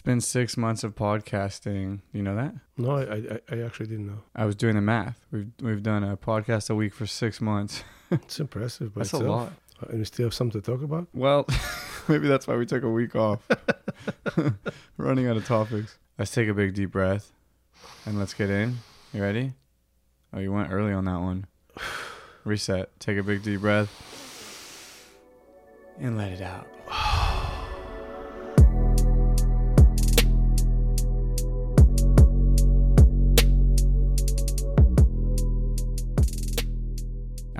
It's been six months of podcasting. You know that? No, I, I, I actually didn't know. I was doing the math. We've we've done a podcast a week for six months. It's impressive by That's a itself. lot. Uh, And we still have something to talk about? Well, maybe that's why we took a week off. Running out of topics. Let's take a big deep breath and let's get in. You ready? Oh, you went early on that one. Reset. Take a big deep breath and let it out.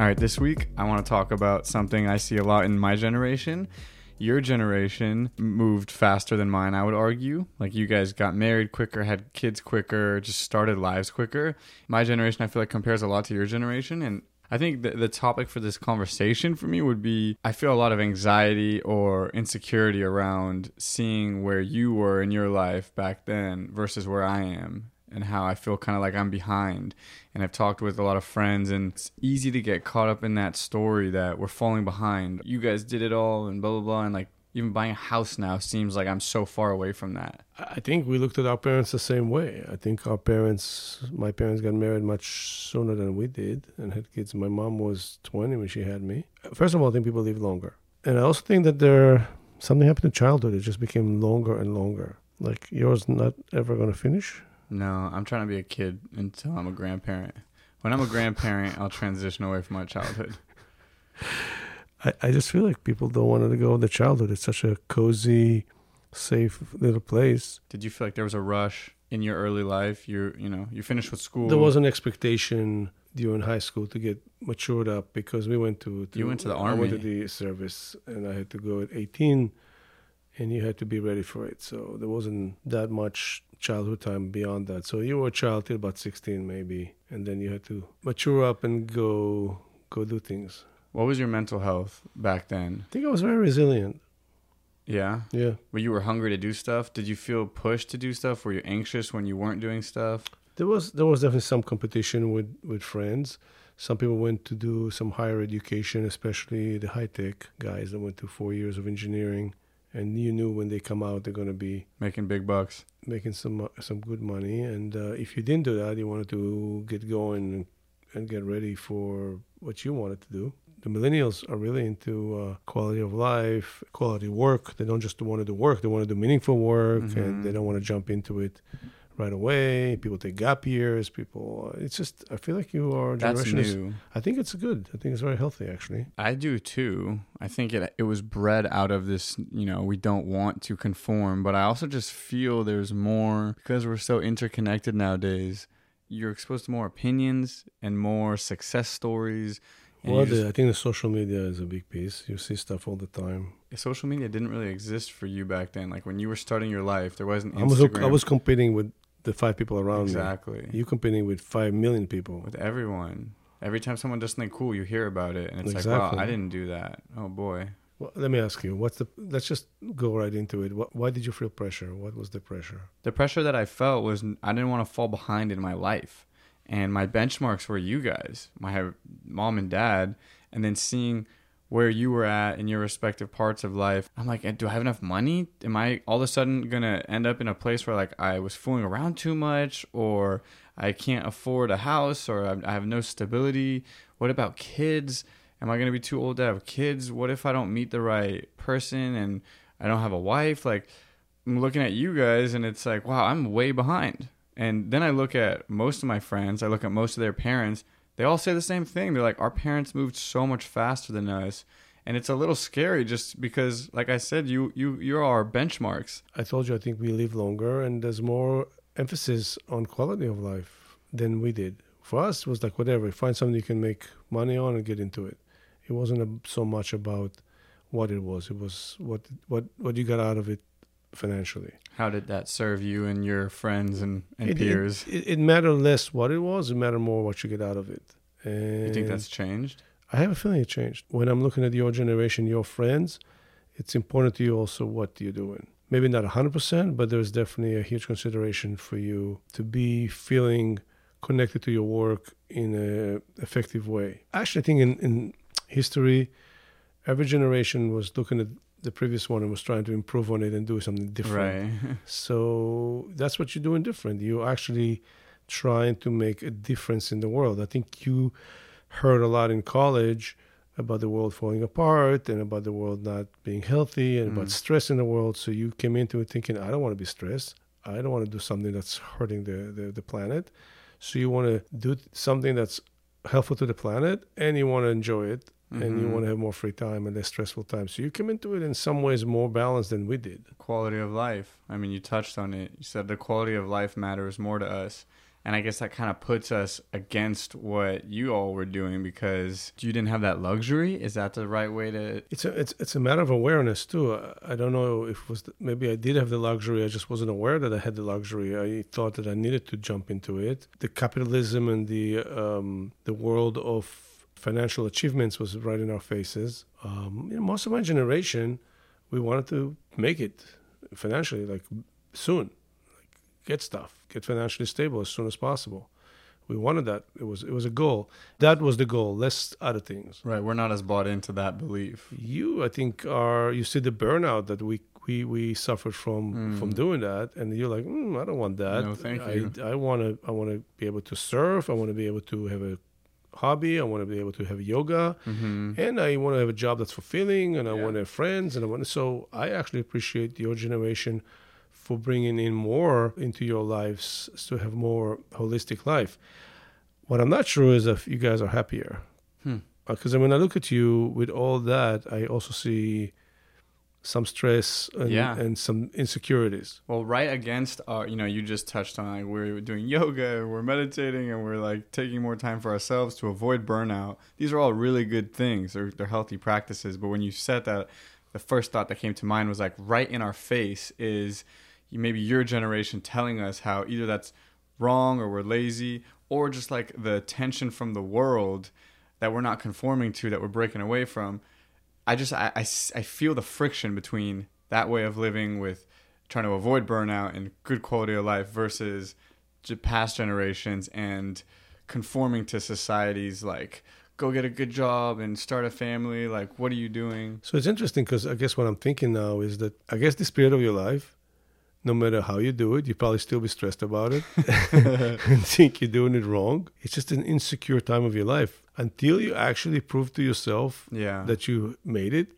All right, this week I want to talk about something I see a lot in my generation. Your generation moved faster than mine, I would argue. Like you guys got married quicker, had kids quicker, just started lives quicker. My generation, I feel like, compares a lot to your generation. And I think the, the topic for this conversation for me would be I feel a lot of anxiety or insecurity around seeing where you were in your life back then versus where I am and how I feel kind of like I'm behind. And I've talked with a lot of friends, and it's easy to get caught up in that story that we're falling behind. You guys did it all, and blah, blah, blah. And like, even buying a house now seems like I'm so far away from that. I think we looked at our parents the same way. I think our parents, my parents got married much sooner than we did and had kids. My mom was 20 when she had me. First of all, I think people live longer. And I also think that there something happened in childhood. It just became longer and longer. Like yours not ever going to finish. No, I'm trying to be a kid until I'm a grandparent. When I'm a grandparent, I'll transition away from my childhood. I, I just feel like people don't want to go with the childhood. It's such a cozy, safe little place. Did you feel like there was a rush in your early life? You you know, you finished with school. There was an expectation during high school to get matured up because we went to, to You went to the I went to army. the service and I had to go at 18 and you had to be ready for it. So there wasn't that much childhood time beyond that. So you were a child till about 16 maybe and then you had to mature up and go go do things. What was your mental health back then? I think I was very resilient. Yeah. Yeah. Were you were hungry to do stuff? Did you feel pushed to do stuff? Were you anxious when you weren't doing stuff? There was there was definitely some competition with with friends. Some people went to do some higher education, especially the high tech guys that went to four years of engineering, and you knew when they come out they're going to be Making big bucks. making some some good money. And uh, if you didn't do that, you wanted to get going and, get ready for what you wanted to do. The millennials are really into uh, quality of life, quality work. They don't just want to do work; they want to do meaningful work, Mhm. and they don't want to jump into it right away. People take gap years. People, it's just I feel like you are That's generation. is- new. I think it's good. I think it's very healthy, actually. I do too. I think it it was bred out of this, you know, we don't want to conform, but I also just feel there's more because we're so interconnected nowadays. You're exposed to more opinions and more success stories. And Well, just- I think the social media is a big piece. You see stuff all the time. social media didn't really exist for you back then. Like when you were starting your life, there wasn't I was I was competing with the five people around exactly me. You competing with five million people. with everyone. Every time someone does something cool, you hear about it, and it's like, Exactly. wow, I didn't do that. Oh boy. Well, let me ask you, what's the? Let's just go right into it. What, why did you feel pressure? What was the pressure? the pressure that I felt was I didn't want to fall behind in my life. And my benchmarks were you guys, my mom and dad, and then seeing where you were at in your respective parts of life. I'm like, do I have enough money? Am I all of a sudden to end up in a place where like I was fooling around too much or I can't afford a house or I have no stability? What about kids? Am I to be too old to have kids? What if I don't meet the right person and I don't have a wife? Like, I'm looking at you guys and it's like, wow, I'm way behind. And then I look at most of my friends, I look at most of their parents, they all say the same thing. They're like, our parents moved so much faster than us. And it's a little scary just because, like I said, you you you're our benchmarks. I told you I think we live longer, and there's more emphasis on quality of life than we did. For us, it was like whatever. Find something you can make money on and get into it. It wasn't so much about what it was. It was what what what you got out of it financially. How did that serve you and your friends and, and it, peers? It, it, mattered less what it was. It mattered more what you get out of it. And you think that's changed? I have a feeling it changed. When I'm looking at your generation, your friends, it's important to you also what you're doing. Maybe not 100%, but there's definitely a huge consideration for you to be feeling connected to your work in an effective way. Actually, I think in, in history, every generation was looking at the previous one and was trying to improve on it and do something different. Right. So that's what you're doing different. You're actually trying to make a difference in the world. I think you heard a lot in college about the world falling apart and about the world not being healthy and about Mm. stress in the world. So you came into it thinking, I don't want to be stressed. I don't want to do something that's hurting the, the, the planet. So you want to do something that's helpful to the planet and you want to enjoy it and you Mhm. want to have more free time and less stressful time. So you came into it in some ways more balanced than we did. quality of life. I mean, you touched on it. You said the quality of life matters more to us. And I guess that kind of puts us against what you all were doing because you didn't have that luxury. Is that the right way to? It's a it's it's a matter of awareness too. I, I don't know if it was the, maybe I did have the luxury. I just wasn't aware that I had the luxury. I thought that I needed to jump into it. The capitalism and the um, the world of financial achievements was right in our faces. Um, you know, most of my generation, we wanted to make it financially, like soon, like get stuff, get financially stable as soon as possible. We wanted that. It was it was a goal. That was the goal. Less other things Right. We're not as bought into that belief. you i think are you see the burnout that we we, we suffered from Mm. from doing that and you're like mm, i don't want that No, thank I, you. i want to i want to be able to surf i want to be able to have a hobby i want to be able to have yoga hmm and i want to have a job that's fulfilling and i Yeah. want to have friends and i want to, so i actually appreciate your generation for bringing in more into your lives to have more holistic life what i'm not sure is if you guys are happier Hmm. because when I look at you with all that, I also see some stress and, Yeah. and some insecurities. Well, right against our, you know, you just touched on like we're doing yoga, we're meditating, and we're like taking more time for ourselves to avoid burnout. These are all really good things. They're, they're healthy practices. But when you said that, the first thought that came to mind was like right in our face is maybe your generation telling us how either that's wrong or we're lazy or just like the tension from the world that we're not conforming to that we're breaking away from I just I I feel the friction between that way of living with trying to avoid burnout and good quality of life versus past generations and conforming to society's like go get a good job and start a family. Like what are you doing? So it's interesting because I guess what I'm thinking now is that I guess this period of your life, no matter how you do it, you probably still be stressed about it and think you're doing it wrong. It's just an insecure time of your life until you actually prove to yourself yeah that you made it.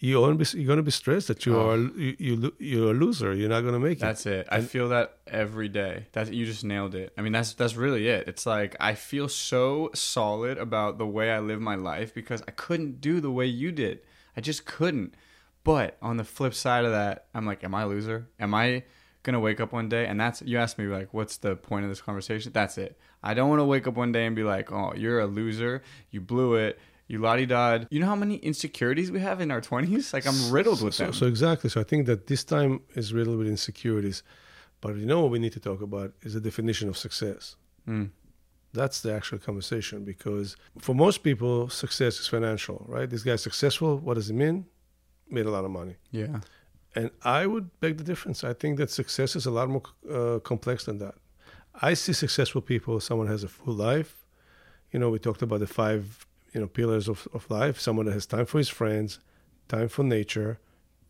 You're gonna be, you're gonna be stressed that you Oh. are you, you you're a loser. You're not gonna make it. That's it. I And- feel that every day. That you just nailed it. I mean, that's that's really it. It's like I feel so solid about the way I live my life because I couldn't do the way you did. I just couldn't. But on the flip side of that, I'm like, am I a loser? Am I gonna wake up one day and that's you asked me like, what's the point of this conversation? That's it. I don't want to wake up one day and be like, oh, you're a loser. You blew it. You lottie dod. You know how many insecurities we have in our 20s? Like I'm riddled with so, them. So exactly. So I think that this time is riddled with insecurities. But you know what we need to talk about is the definition of success. Mm. That's the actual conversation because for most people, success is financial, right? This guy's successful. What does it mean? Made a lot of money. Yeah. And I would beg the difference. I think that success is a lot more uh, complex than that. I see successful people. Someone has a full life. You know, we talked about the five, you know, pillars of, of life. Someone that has time for his friends, time for nature,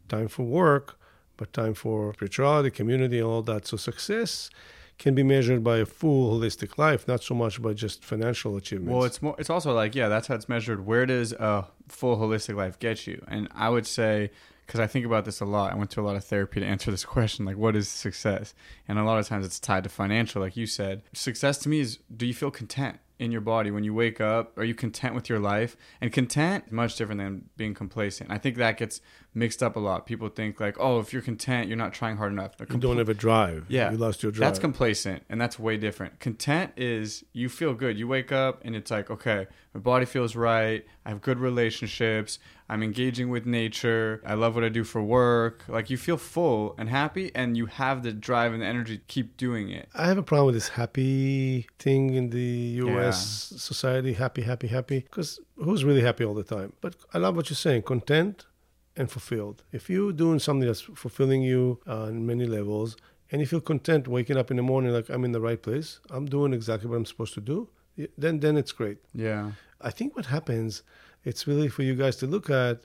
time for work, but time for spirituality, community, and all that. So success can be measured by a full holistic life, not so much by just financial achievements. Well, it's more. It's also like yeah, that's how it's measured. Where does a full holistic life get you? And I would say because I think about this a lot. I went to a lot of therapy to answer this question, like what is success? And a lot of times it's tied to financial, like you said. Success to me is do you feel content in your body when you wake up? Are you content with your life? And content is much different than being complacent. I think that gets mixed up a lot. People think like, oh, if you're content, you're not trying hard enough. you don't have a drive. Yeah. You lost your drive. That's complacent, and that's way different. Content is you feel good. You wake up, and it's like, okay, my body feels right. I have good relationships. I'm engaging with nature. I love what I do for work. Like you feel full and happy, and you have the drive and the energy to keep doing it. I have a problem with this happy thing in the US society happy, happy, happy. Because who's really happy all the time? But I love what you're saying content and fulfilled. If you're doing something that's fulfilling you uh, on many levels, and you feel content waking up in the morning like I'm in the right place, I'm doing exactly what I'm supposed to do, then then it's great. Yeah. I think what happens, it's really for you guys to look at.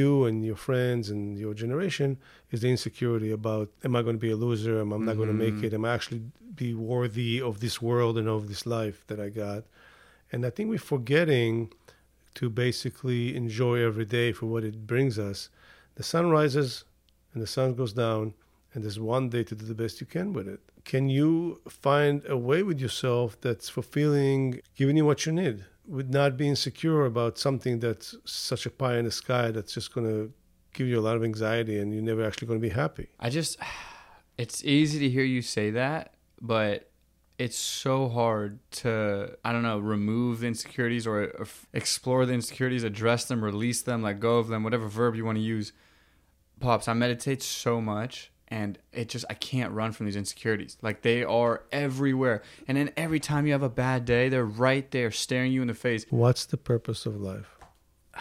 you and your friends and your generation is the insecurity about am I going to be a loser? Am I not going to make it? Am I actually be worthy of this world and of this life that I got? And I think we're forgetting to basically enjoy every day for what it brings us. The sun rises and the sun goes down, and there's one day to do the best you can with it. Can you find a way with yourself that's fulfilling, giving you what you need, with not being secure about something that's such a pie in the sky that's just going to give you a lot of anxiety and you're never actually going to be happy? I just, it's easy to hear you say that, but it's so hard to, I don't know, remove the insecurities or, uh, or explore the insecurities, address them, release them, let go of them, whatever verb you want to use. Pops, I meditate so much and it just, I can't run from these insecurities. Like they are everywhere. And then every time you have a bad day, they're right there staring you in the face. What's the purpose of life?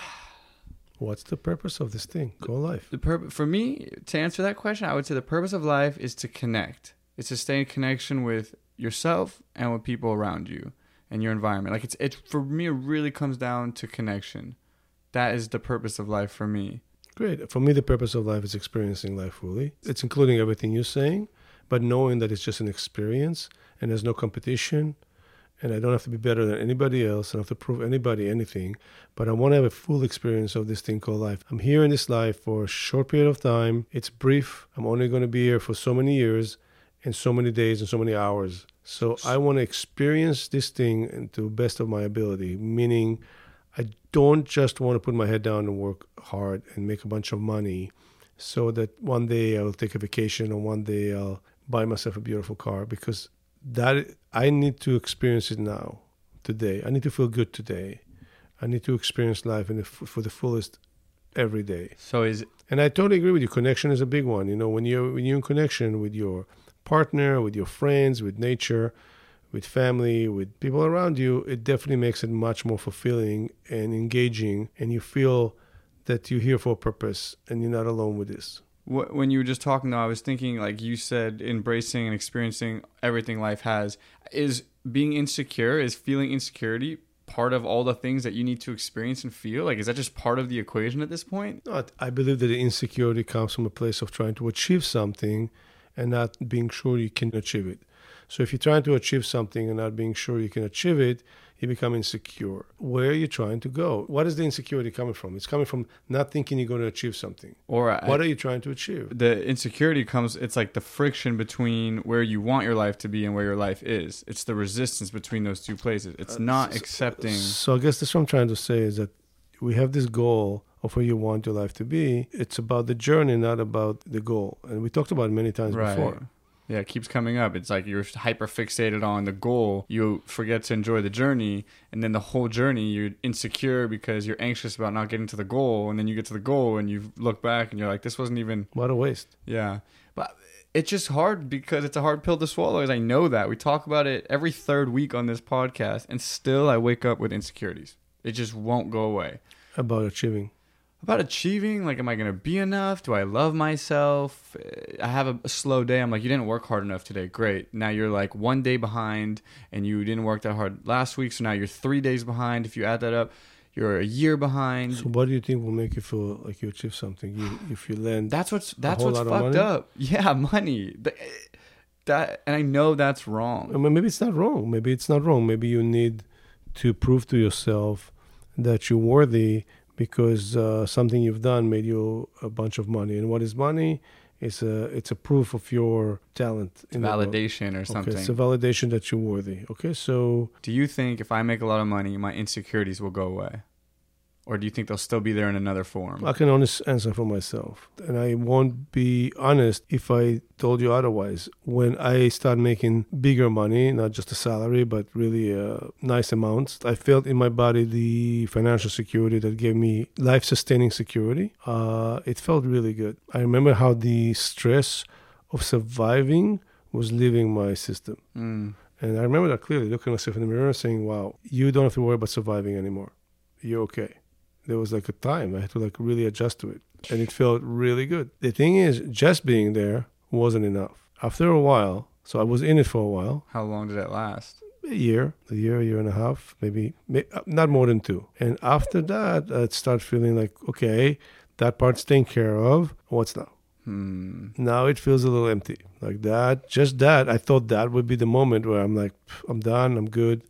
What's the purpose of this thing called life? The purpose for me to answer that question, I would say the purpose of life is to connect. It's to stay in connection with yourself and with people around you and your environment. Like it's it for me, it really comes down to connection. That is the purpose of life for me. Great. For me, the purpose of life is experiencing life fully. It's including everything you're saying, but knowing that it's just an experience and there's no competition. And I don't have to be better than anybody else. I don't have to prove anybody anything. But I want to have a full experience of this thing called life. I'm here in this life for a short period of time. It's brief. I'm only going to be here for so many years and so many days and so many hours. So I want to experience this thing to the best of my ability, meaning I don't just want to put my head down and work hard and make a bunch of money so that one day I'll take a vacation or one day I'll buy myself a beautiful car because that I need to experience it now, today. I need to feel good today. I need to experience life in the, for the fullest every day. So is And I totally agree with you. Connection is a big one. You know, when you're when you're in connection with your partner, with your friends, with nature, with family, with people around you, it definitely makes it much more fulfilling and engaging. And you feel that you're here for a purpose and you're not alone with this. when you were just talking though, I was thinking like you said, embracing and experiencing everything life has is being insecure, is feeling insecurity part of all the things that you need to experience and feel? Like, is that just part of the equation at this point? No, I believe that the insecurity comes from a place of trying to achieve something and not being sure you can achieve it. So if you're trying to achieve something and not being sure you can achieve it, you become insecure. Where are you trying to go? What is the insecurity coming from? It's coming from not thinking you're going to achieve something. Or I- What are you trying to achieve? the insecurity comes it's like the friction between where you want your life to be and where your life is it's the resistance between those two places it's uh, not accepting So I guess that's what I'm trying to say is that we have this goal of where you want your life to be. It's about the journey, not about the goal. And we talked about it many times right before. yeah it keeps coming up it's like you're hyper fixated on the goal you forget to enjoy the journey and then the whole journey you're insecure because you're anxious about not getting to the goal and then you get to the goal and you look back and you're like this wasn't even What a waste. Yeah. But it's just hard because it's a hard pill to swallow. As I know that. We talk about it every third week on this podcast, and still I wake up with insecurities. It just won't go away. About achieving. About achieving, like, am I going to be enough? Do I love myself? I have a, a slow day. I'm like, you didn't work hard enough today. Great. Now you're like one day behind, and you didn't work that hard last week. So now you're three days behind. If you add that up, you're a year behind. So what do you think will make you feel like you achieve something? You, if you land That's what's that's what's fucked up. Yeah, money. Th- eh, That and I know that's wrong. I mean, maybe it's not wrong. Maybe it's not wrong. Maybe you need to prove to yourself that you're worthy because uh, something you've done made you a bunch of money. And what is money? It's a it's a proof of your talent. in. Validation or something. Okay, it's a validation that you're worthy. Okay, so Do you think if I make a lot of money, my insecurities will go away? Or do you think they'll still be there in another form? I can only answer for myself, and I won't be honest if I told you otherwise. When I start making bigger money, not just a salary, but really a nice amounts, I felt in my body the financial security that gave me life-sustaining security. Uh, it felt really good. I remember how the stress of surviving was leaving my system. Mm. And I remember that clearly, looking at myself in the mirror and saying, wow, you don't have to worry about surviving anymore. You're okay. There was like a time I had to like really adjust to it. And it felt really good. The thing is, just being there wasn't enough. After a while, so I was in it for a while, How long did it last? a year, a year, a year and a half, maybe, may, uh, not more than two. And after that, I'd start feeling like, okay, That part's taken care of. What's now? Hmm. Now it feels a little empty. Like that, just that. I thought that would be the moment where I'm like, I'm done, I'm good.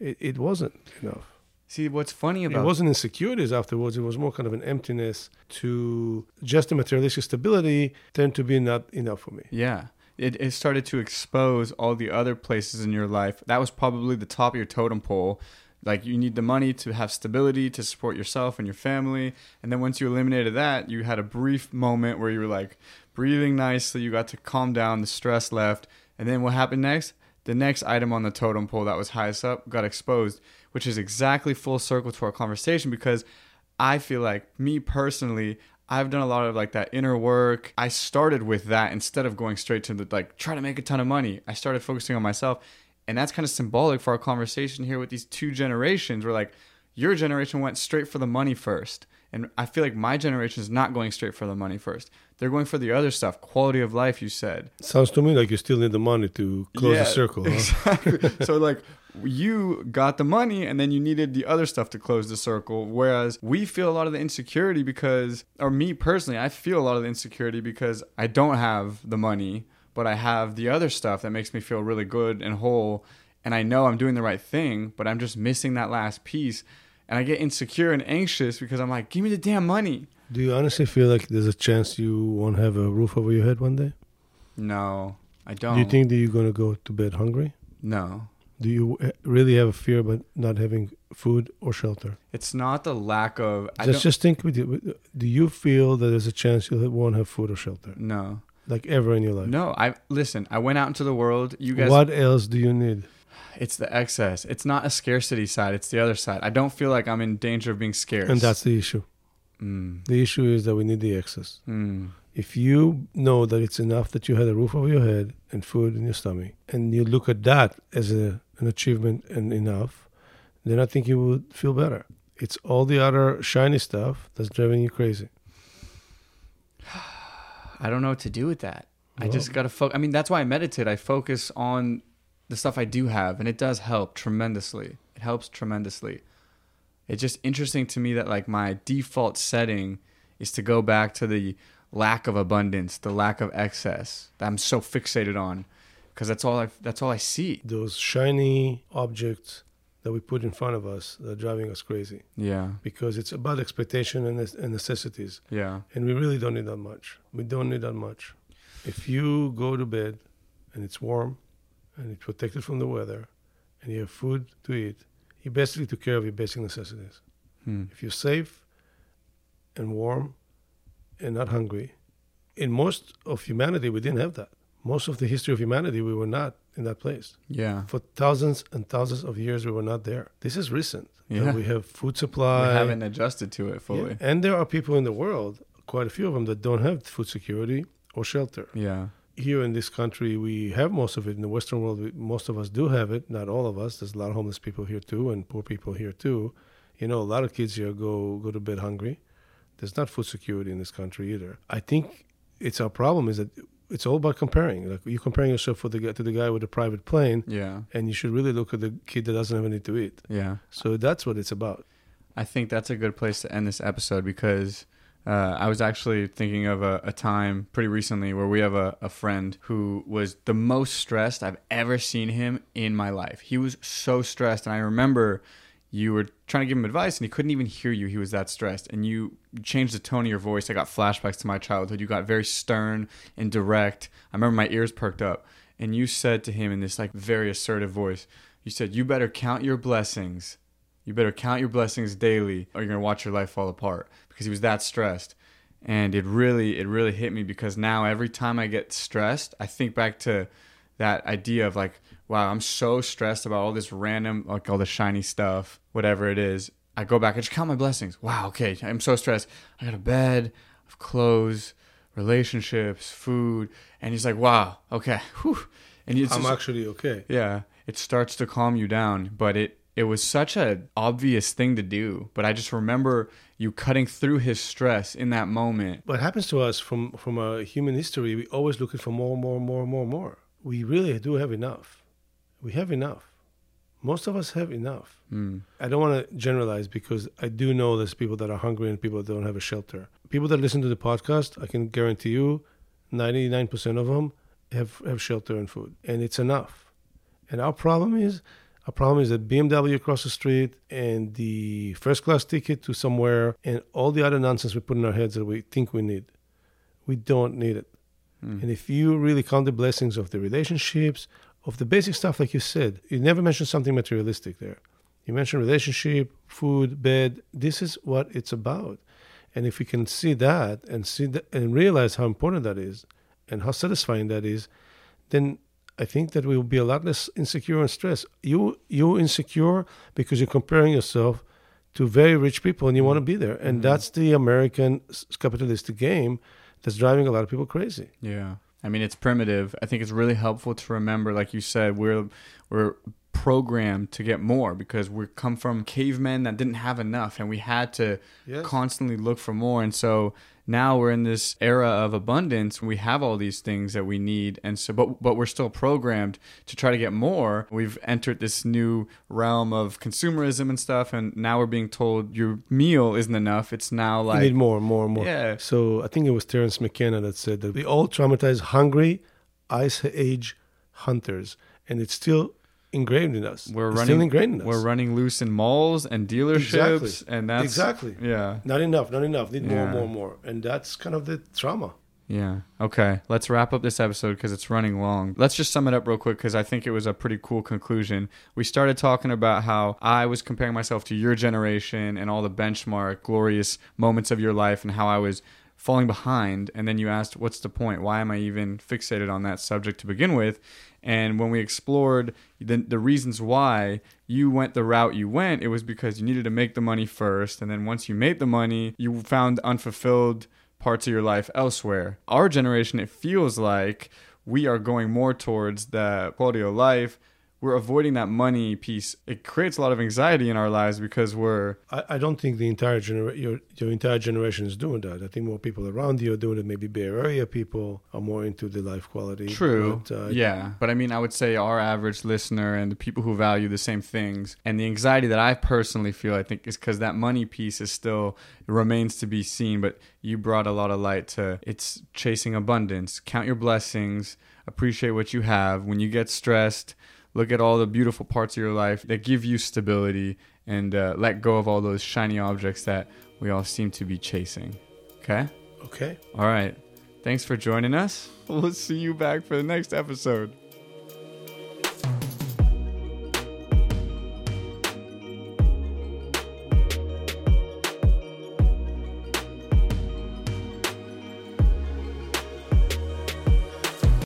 It, it wasn't enough. See, what's funny about It wasn't insecurities afterwards. It was more kind of an emptiness to just the materialistic stability tend to be not enough for me. Yeah. It, it started to expose all the other places in your life. That was probably the top of your totem pole. Like you need the money to have stability to support yourself and your family. And then once you eliminated that, you had a brief moment where you were like breathing nicely. You got to calm down. The stress left. And then what happened next? The next item on the totem pole that was highest up got exposed, which is exactly full circle to our conversation because I feel like me personally, I've done a lot of like that inner work. I started with that instead of going straight to the like try to make a ton of money. I started focusing on myself. And that's kind of symbolic for our conversation here with these two generations where like your generation went straight for the money first. And I feel like my generation is not going straight for the money first. They're going for the other stuff, quality of life, you said. Sounds to me like you still need the money to close Yeah, the circle. Huh? Exactly. so like you got the money and then you needed the other stuff to close the circle. Whereas we feel a lot of the insecurity because or me personally, I feel a lot of the insecurity because I don't have the money, but I have the other stuff that makes me feel really good and whole. And I know I'm doing the right thing, but I'm just missing that last piece. And I get insecure and anxious because I'm like, give me the damn money. Do you honestly feel like there's a chance you won't have a roof over your head one day? No, I don't. Do you think that you're going to go to bed hungry? No. Do you uh, really have a fear about not having food or shelter? It's not the lack of I Just, just think with you. Do you feel that there's a chance you won't have food or shelter, no. like ever in your life? No, I listen. I went out into the world. You guys, what else do you need? It's the excess. It's not a scarcity side. It's the other side. I don't feel like I'm in danger of being scarce. And that's the issue. mm, The issue is that we need the excess. mm, If you know that it's enough that you had a roof over your head and food in your stomach, and you look at that as a, an achievement and enough, then I think you would feel better. It's all the other shiny stuff that's driving you crazy. I don't know what to do with that. I just gotta focus. I mean, that's why I meditate. I focus on the stuff I do have, and it does help tremendously. It helps tremendously. It's just interesting to me that like my default setting is to go back to the lack of abundance, the lack of excess that I'm so fixated on, because that's all I that's all I see. Those shiny objects that we put in front of us that are driving us crazy Yeah, because it's about expectation and, and necessities. yeah, And we really don't need that much. We don't need that much. If you go to bed and it's warm and it's protected from the weather and you have food to eat, you basically took care of your basic necessities. hmm. If you're safe and warm and not hungry, in most of humanity, we didn't have that. Most of the history of humanity, we were not in that place. yeah. For thousands and thousands of years, we were not there. This is recent. Yeah. We have food supply. We haven't adjusted to it fully. Yeah, And there are people in the world, quite a few of them, that don't have food security or shelter. Yeah, Here in this country, we have most of it. In the Western world, we, most of us do have it. Not all of us. There's a lot of homeless people here too, and poor people here too. You know, a lot of kids here go go to bed hungry. There's not food security in this country either. I think it's our problem is that it's all about comparing. Like you're comparing yourself with the guy, to the guy with the private plane, yeah, and you should really look at the kid that doesn't have anything to eat. yeah. So that's what it's about. I think that's a good place to end this episode because uh, I was actually thinking of a, a time pretty recently where we have a, a friend who was the most stressed I've ever seen him in my life. He was so stressed, and I remember you were trying to give him advice and he couldn't even hear you. He was that stressed, and you changed the tone of your voice. I got flashbacks to my childhood. You got very stern and direct. I remember my ears perked up, and you said to him in this like very assertive voice, you said, "You better count your blessings." You better count your blessings daily or you're to watch your life fall apart because he was that stressed. And it really it really hit me because now every time I get stressed, I think back to that idea of like, wow, I'm so stressed about all this random like all the shiny stuff, whatever it is. I go back and just count my blessings. Wow, okay, I'm so stressed. I got a bed, I clothes, relationships, food, and he's like, "Wow, okay." Whew. And it's I'm just- actually okay. yeah, it starts to calm you down, but it it was such an obvious thing to do, but I just remember you cutting through his stress in that moment. What happens to us from from a human history? We always looking for more, more, more, more, more. We really do have enough. We have enough. Most of us have enough. Mm. I don't want to generalize because I do know there's people that are hungry and people that don't have a shelter. People that listen to the podcast, I can guarantee you, 99% of them have, have shelter and food, and it's enough. And our problem is, our problem is that BMW across the street and the first class ticket to somewhere and all the other nonsense we put in our heads that we think we need. We don't need it. Mm. And if you really count the blessings of the relationships, of the basic stuff, like you said, you never mentioned something materialistic there. You mentioned relationship, food, bed. This is what it's about. And if we can see that and see that and realize how important that is and how satisfying that is, then I think that we will be a lot less insecure and stressed. You you insecure because you're comparing yourself to very rich people and you want to be there. And Mhm. that's the American capitalistic game that's driving a lot of people crazy. Yeah. I mean, it's primitive. I think it's really helpful to remember, like you said, we're we're programmed to get more because we come from cavemen that didn't have enough, and we had to Yes. constantly look for more. And so now we're in this era of abundance. We have all these things that we need, and so but but we're still programmed to try to get more. We've entered this new realm of consumerism and stuff, and now we're being told your meal isn't enough. It's now you like need more, more, more. yeah, So I think it was Terence McKenna that said that we all traumatized hungry ice age hunters, and it's still ingrained in us. We're it's running. still ingrained in us. We're running loose in malls and dealerships, Exactly. and that's exactly yeah, not enough, not enough. Need more, more, more, and that's kind of the trauma. yeah. Okay, let's wrap up this episode because it's running long. Let's just sum it up real quick because I think it was a pretty cool conclusion. We started talking about how I was comparing myself to your generation and all the benchmark glorious moments of your life, and how I was falling behind. And then you asked, "What's the point? Why am I even fixated on that subject to begin with?" And when we explored the, the reasons why you went the route you went, it was because you needed to make the money first. And then once you made the money, you found unfulfilled parts of your life elsewhere. Our generation, it feels like we are going more towards the quality of life. We're avoiding that money piece. It creates a lot of anxiety in our lives because we're I, I don't think the entire genera- your your entire generation is doing that. I think more people around you are doing it. Maybe Bay Area people are more into the life quality. True. But, uh, yeah. But I mean, I would say our average listener and the people who value the same things and the anxiety that I personally feel, I think, is because that money piece is still remains to be seen. But you brought a lot of light to it's chasing abundance. Count your blessings. Appreciate what you have. When you get stressed, look at all the beautiful parts of your life that give you stability and uh, let go of all those shiny objects that we all seem to be chasing. Okay? Okay. All right. Thanks for joining us. We'll see you back for the next episode.